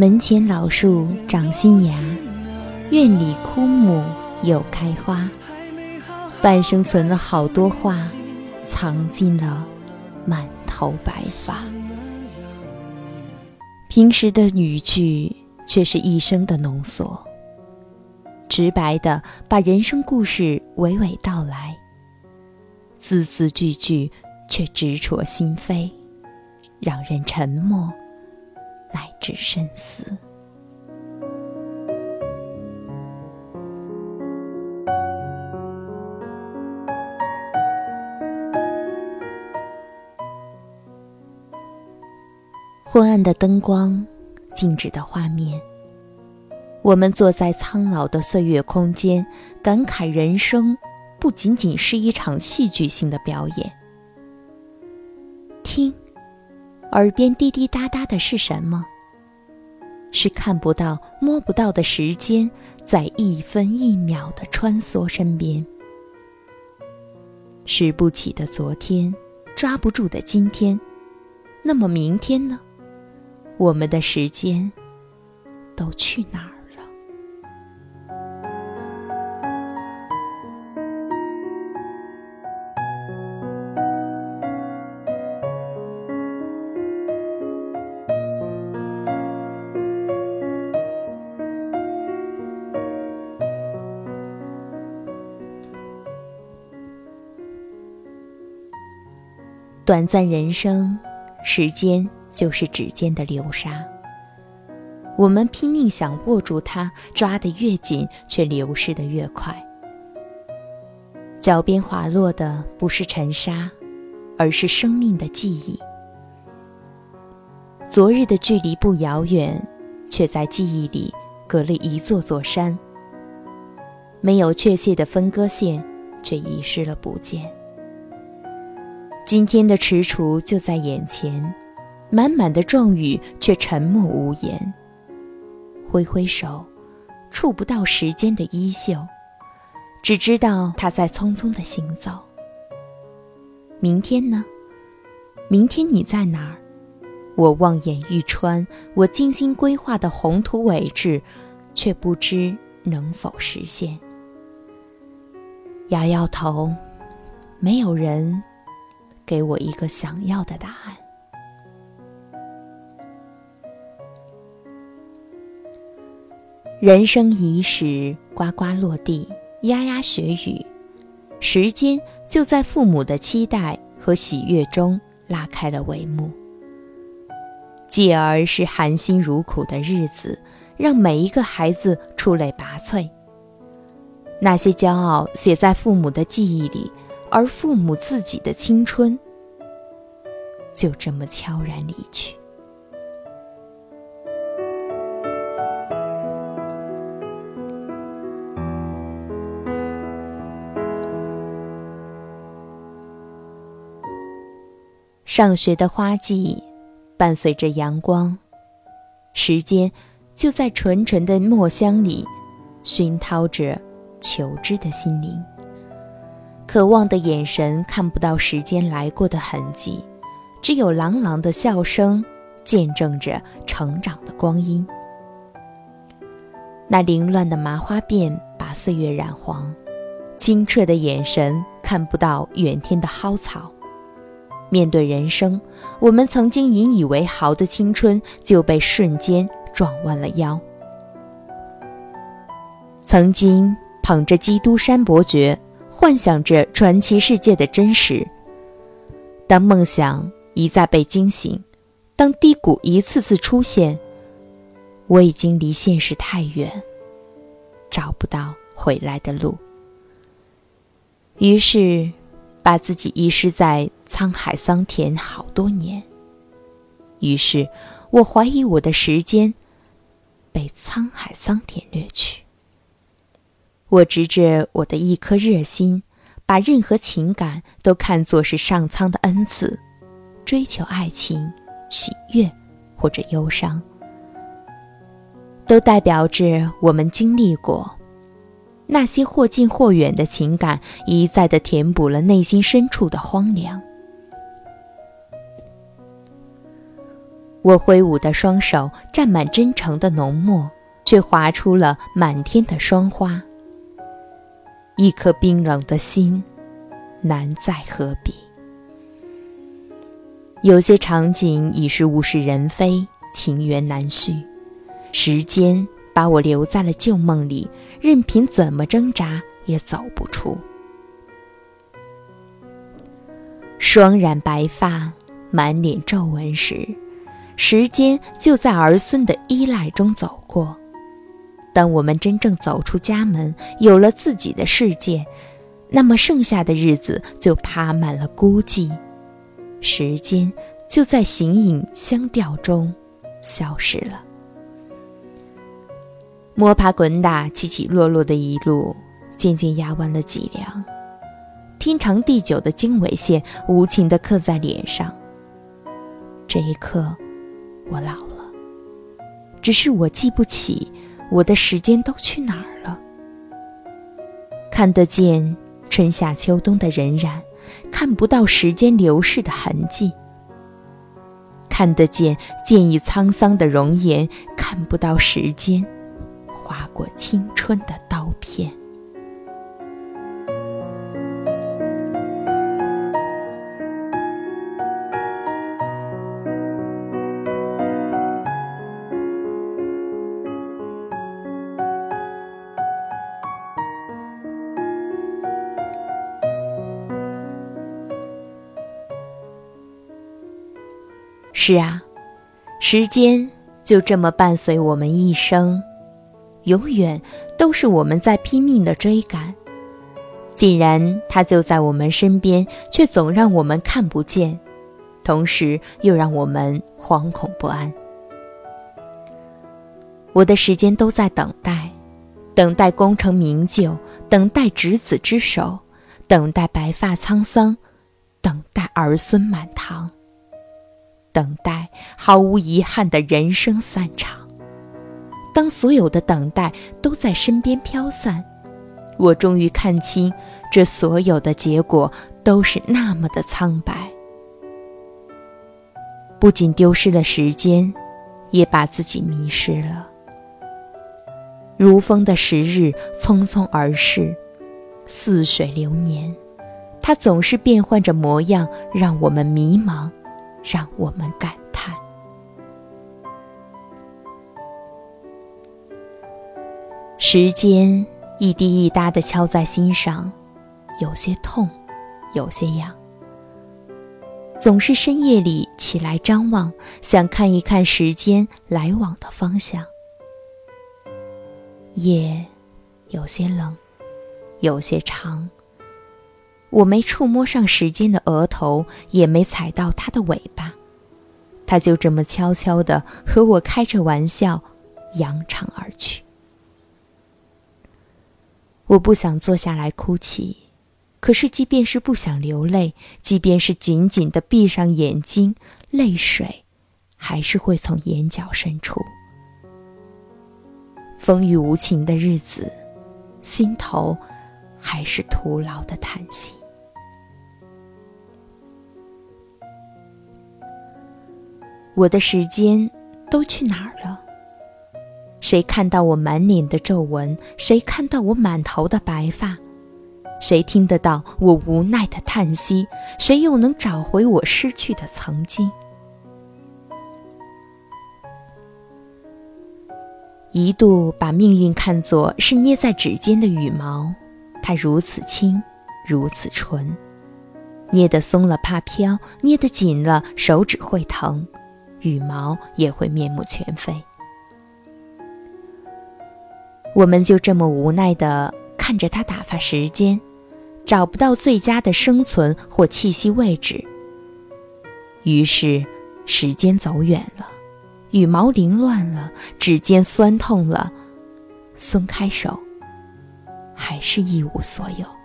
门前老树长新芽，院里枯木又开花。半生存了好多话，藏进了满头白发。平时的语句却是一生的浓缩，直白的把人生故事娓娓道来，字字句句却直戳心扉，让人沉默。乃至深思。昏暗的灯光，静止的画面。我们坐在苍老的岁月空间，感慨人生不仅仅是一场戏剧性的表演。听。耳边滴滴答答的是什么？是看不到、摸不到的时间，在一分一秒的穿梭身边。拾不起的昨天，抓不住的今天，那么明天呢？我们的时间都去哪儿？短暂人生，时间就是指尖的流沙。我们拼命想握住它，抓得越紧，却流逝得越快。脚边滑落的不是尘沙，而是生命的记忆。昨日的距离不遥远，却在记忆里隔了一座座山。没有确切的分割线，却遗失了不见。今天的踟蹰就在眼前，满满的状语却沉默无言。挥挥手，触不到时间的衣袖，只知道他在匆匆的行走。明天呢？明天你在哪儿？我望眼欲穿，我精心规划的宏图伟志，却不知能否实现。摇摇头，没有人。给我一个想要的答案。人生伊始，呱呱落地，呀呀学语，时间就在父母的期待和喜悦中拉开了帷幕。继而是含辛茹苦的日子，让每一个孩子出类拔萃。那些骄傲写在父母的记忆里。而父母自己的青春，就这么悄然离去。上学的花季，伴随着阳光，时间就在纯纯的墨香里熏陶着求知的心灵。渴望的眼神看不到时间来过的痕迹，只有朗朗的笑声见证着成长的光阴。那凌乱的麻花辫把岁月染黄，清澈的眼神看不到远天的蒿草。面对人生，我们曾经引以为豪的青春就被瞬间撞弯了腰。曾经捧着基督山伯爵。幻想着传奇世界的真实。当梦想一再被惊醒，当低谷一次次出现，我已经离现实太远，找不到回来的路。于是，把自己遗失在沧海桑田好多年。于是我怀疑我的时间，被沧海桑田掠去。我执着我的一颗热心，把任何情感都看作是上苍的恩赐，追求爱情、喜悦或者忧伤，都代表着我们经历过那些或近或远的情感，一再的填补了内心深处的荒凉。我挥舞的双手沾满真诚的浓墨，却划出了满天的霜花。一颗冰冷的心，难再何比？有些场景已是物是人非，情缘难续。时间把我留在了旧梦里，任凭怎么挣扎也走不出。双染白发，满脸皱纹时。时间就在儿孙的依赖中走过。当我们真正走出家门，有了自己的世界，那么剩下的日子就爬满了孤寂。时间就在形影相吊中消失了。摸爬滚打、起起落落的一路，渐渐压弯了脊梁。天长地久的经纬线无情地刻在脸上。这一刻。我老了，只是我记不起我的时间都去哪儿了。看得见春夏秋冬的荏苒，看不到时间流逝的痕迹；看得见渐已沧桑的容颜，看不到时间划过青春的刀片。是啊，时间就这么伴随我们一生，永远都是我们在拼命的追赶。既然它就在我们身边，却总让我们看不见，同时又让我们惶恐不安。我的时间都在等待，等待功成名就，等待执子之手，等待白发苍苍，等待儿孙满堂。等待毫无遗憾的人生散场。当所有的等待都在身边飘散，我终于看清，这所有的结果都是那么的苍白。不仅丢失了时间，也把自己迷失了。如风的时日匆匆而逝，似水流年，它总是变换着模样，让我们迷茫。让我们感叹，时间一滴一答的敲在心上，有些痛，有些痒。总是深夜里起来张望，想看一看时间来往的方向。夜有些冷，有些长。我没触摸上时间的额头，也没踩到它的尾巴，它就这么悄悄地和我开着玩笑，扬长而去。我不想坐下来哭泣，可是即便是不想流泪，即便是紧紧地闭上眼睛，泪水还是会从眼角渗出。风雨无情的日子，心头还是徒劳的叹息。我的时间都去哪儿了？谁看到我满脸的皱纹？谁看到我满头的白发？谁听得到我无奈的叹息？谁又能找回我失去的曾经？一度把命运看作是捏在指尖的羽毛，它如此轻，如此纯，捏得松了怕飘，捏得紧了手指会疼。羽毛也会面目全非，我们就这么无奈的看着他打发时间，找不到最佳的生存或栖息位置。于是，时间走远了，羽毛凌乱了，指尖酸痛了，松开手，还是一无所有。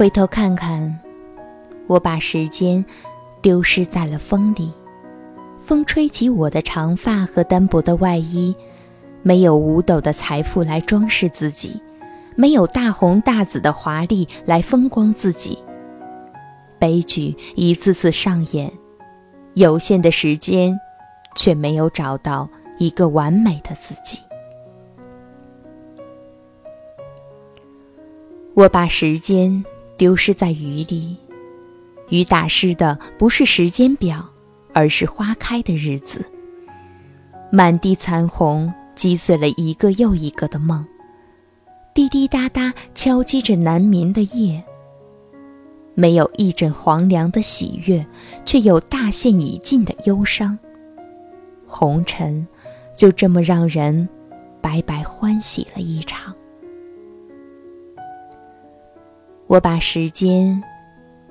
回头看看，我把时间丢失在了风里。风吹起我的长发和单薄的外衣，没有五斗的财富来装饰自己，没有大红大紫的华丽来风光自己。悲剧一次次上演，有限的时间，却没有找到一个完美的自己。我把时间。丢失在雨里，雨打湿的不是时间表，而是花开的日子。满地残红击碎了一个又一个的梦，滴滴答答敲击着难眠的夜。没有一枕黄粱的喜悦，却有大限已尽的忧伤。红尘，就这么让人白白欢喜了一场。我把时间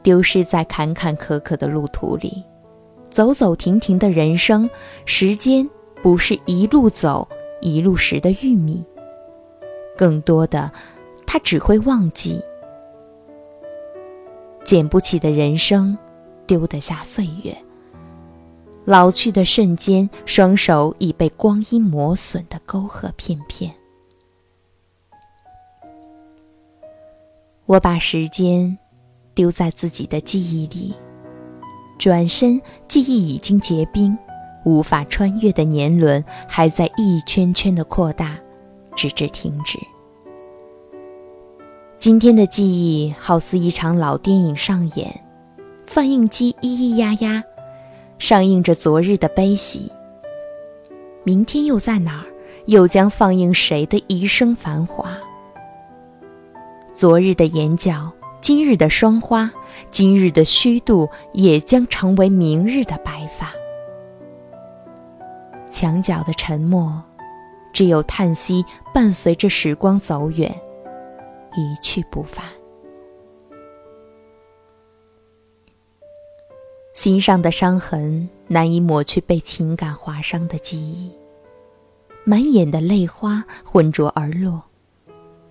丢失在坎坎坷坷的路途里，走走停停的人生，时间不是一路走一路拾的玉米，更多的，它只会忘记。捡不起的人生，丢得下岁月。老去的瞬间，双手已被光阴磨损的沟壑片片。我把时间丢在自己的记忆里，转身，记忆已经结冰，无法穿越的年轮还在一圈圈的扩大，直至停止。今天的记忆好似一场老电影上演，放映机咿咿呀呀，上映着昨日的悲喜。明天又在哪儿？又将放映谁的一生繁华？昨日的眼角，今日的霜花，今日的虚度，也将成为明日的白发。墙角的沉默，只有叹息伴随着时光走远，一去不返。心上的伤痕难以抹去被情感划伤的记忆，满眼的泪花浑浊而落，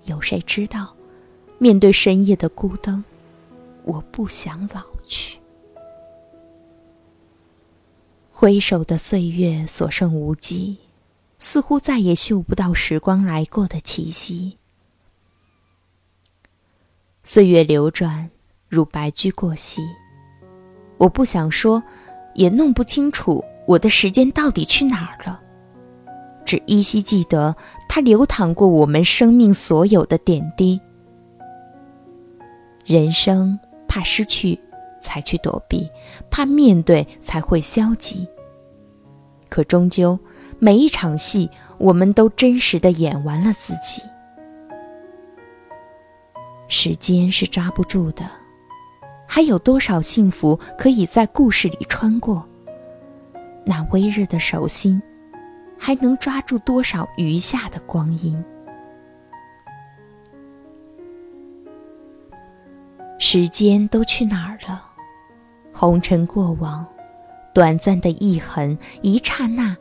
有谁知道？面对深夜的孤灯，我不想老去。挥手的岁月所剩无几，似乎再也嗅不到时光来过的气息。岁月流转，如白驹过隙。我不想说，也弄不清楚我的时间到底去哪儿了。只依稀记得，它流淌过我们生命所有的点滴。人生怕失去，才去躲避；怕面对，才会消极。可终究，每一场戏，我们都真实的演完了自己。时间是抓不住的，还有多少幸福可以在故事里穿过？那微热的手心，还能抓住多少余下的光阴？时间都去哪儿了？红尘过往，短暂的一痕，一刹那，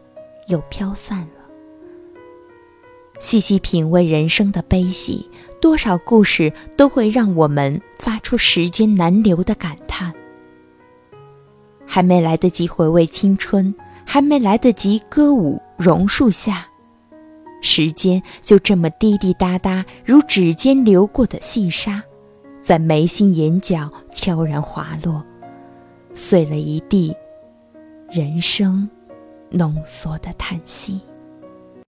又飘散了。细细品味人生的悲喜，多少故事都会让我们发出时间难留的感叹。还没来得及回味青春，还没来得及歌舞榕树下，时间就这么滴滴答答，如指尖流过的细沙。在眉心眼角悄然滑落，碎了一地人生浓缩的叹息。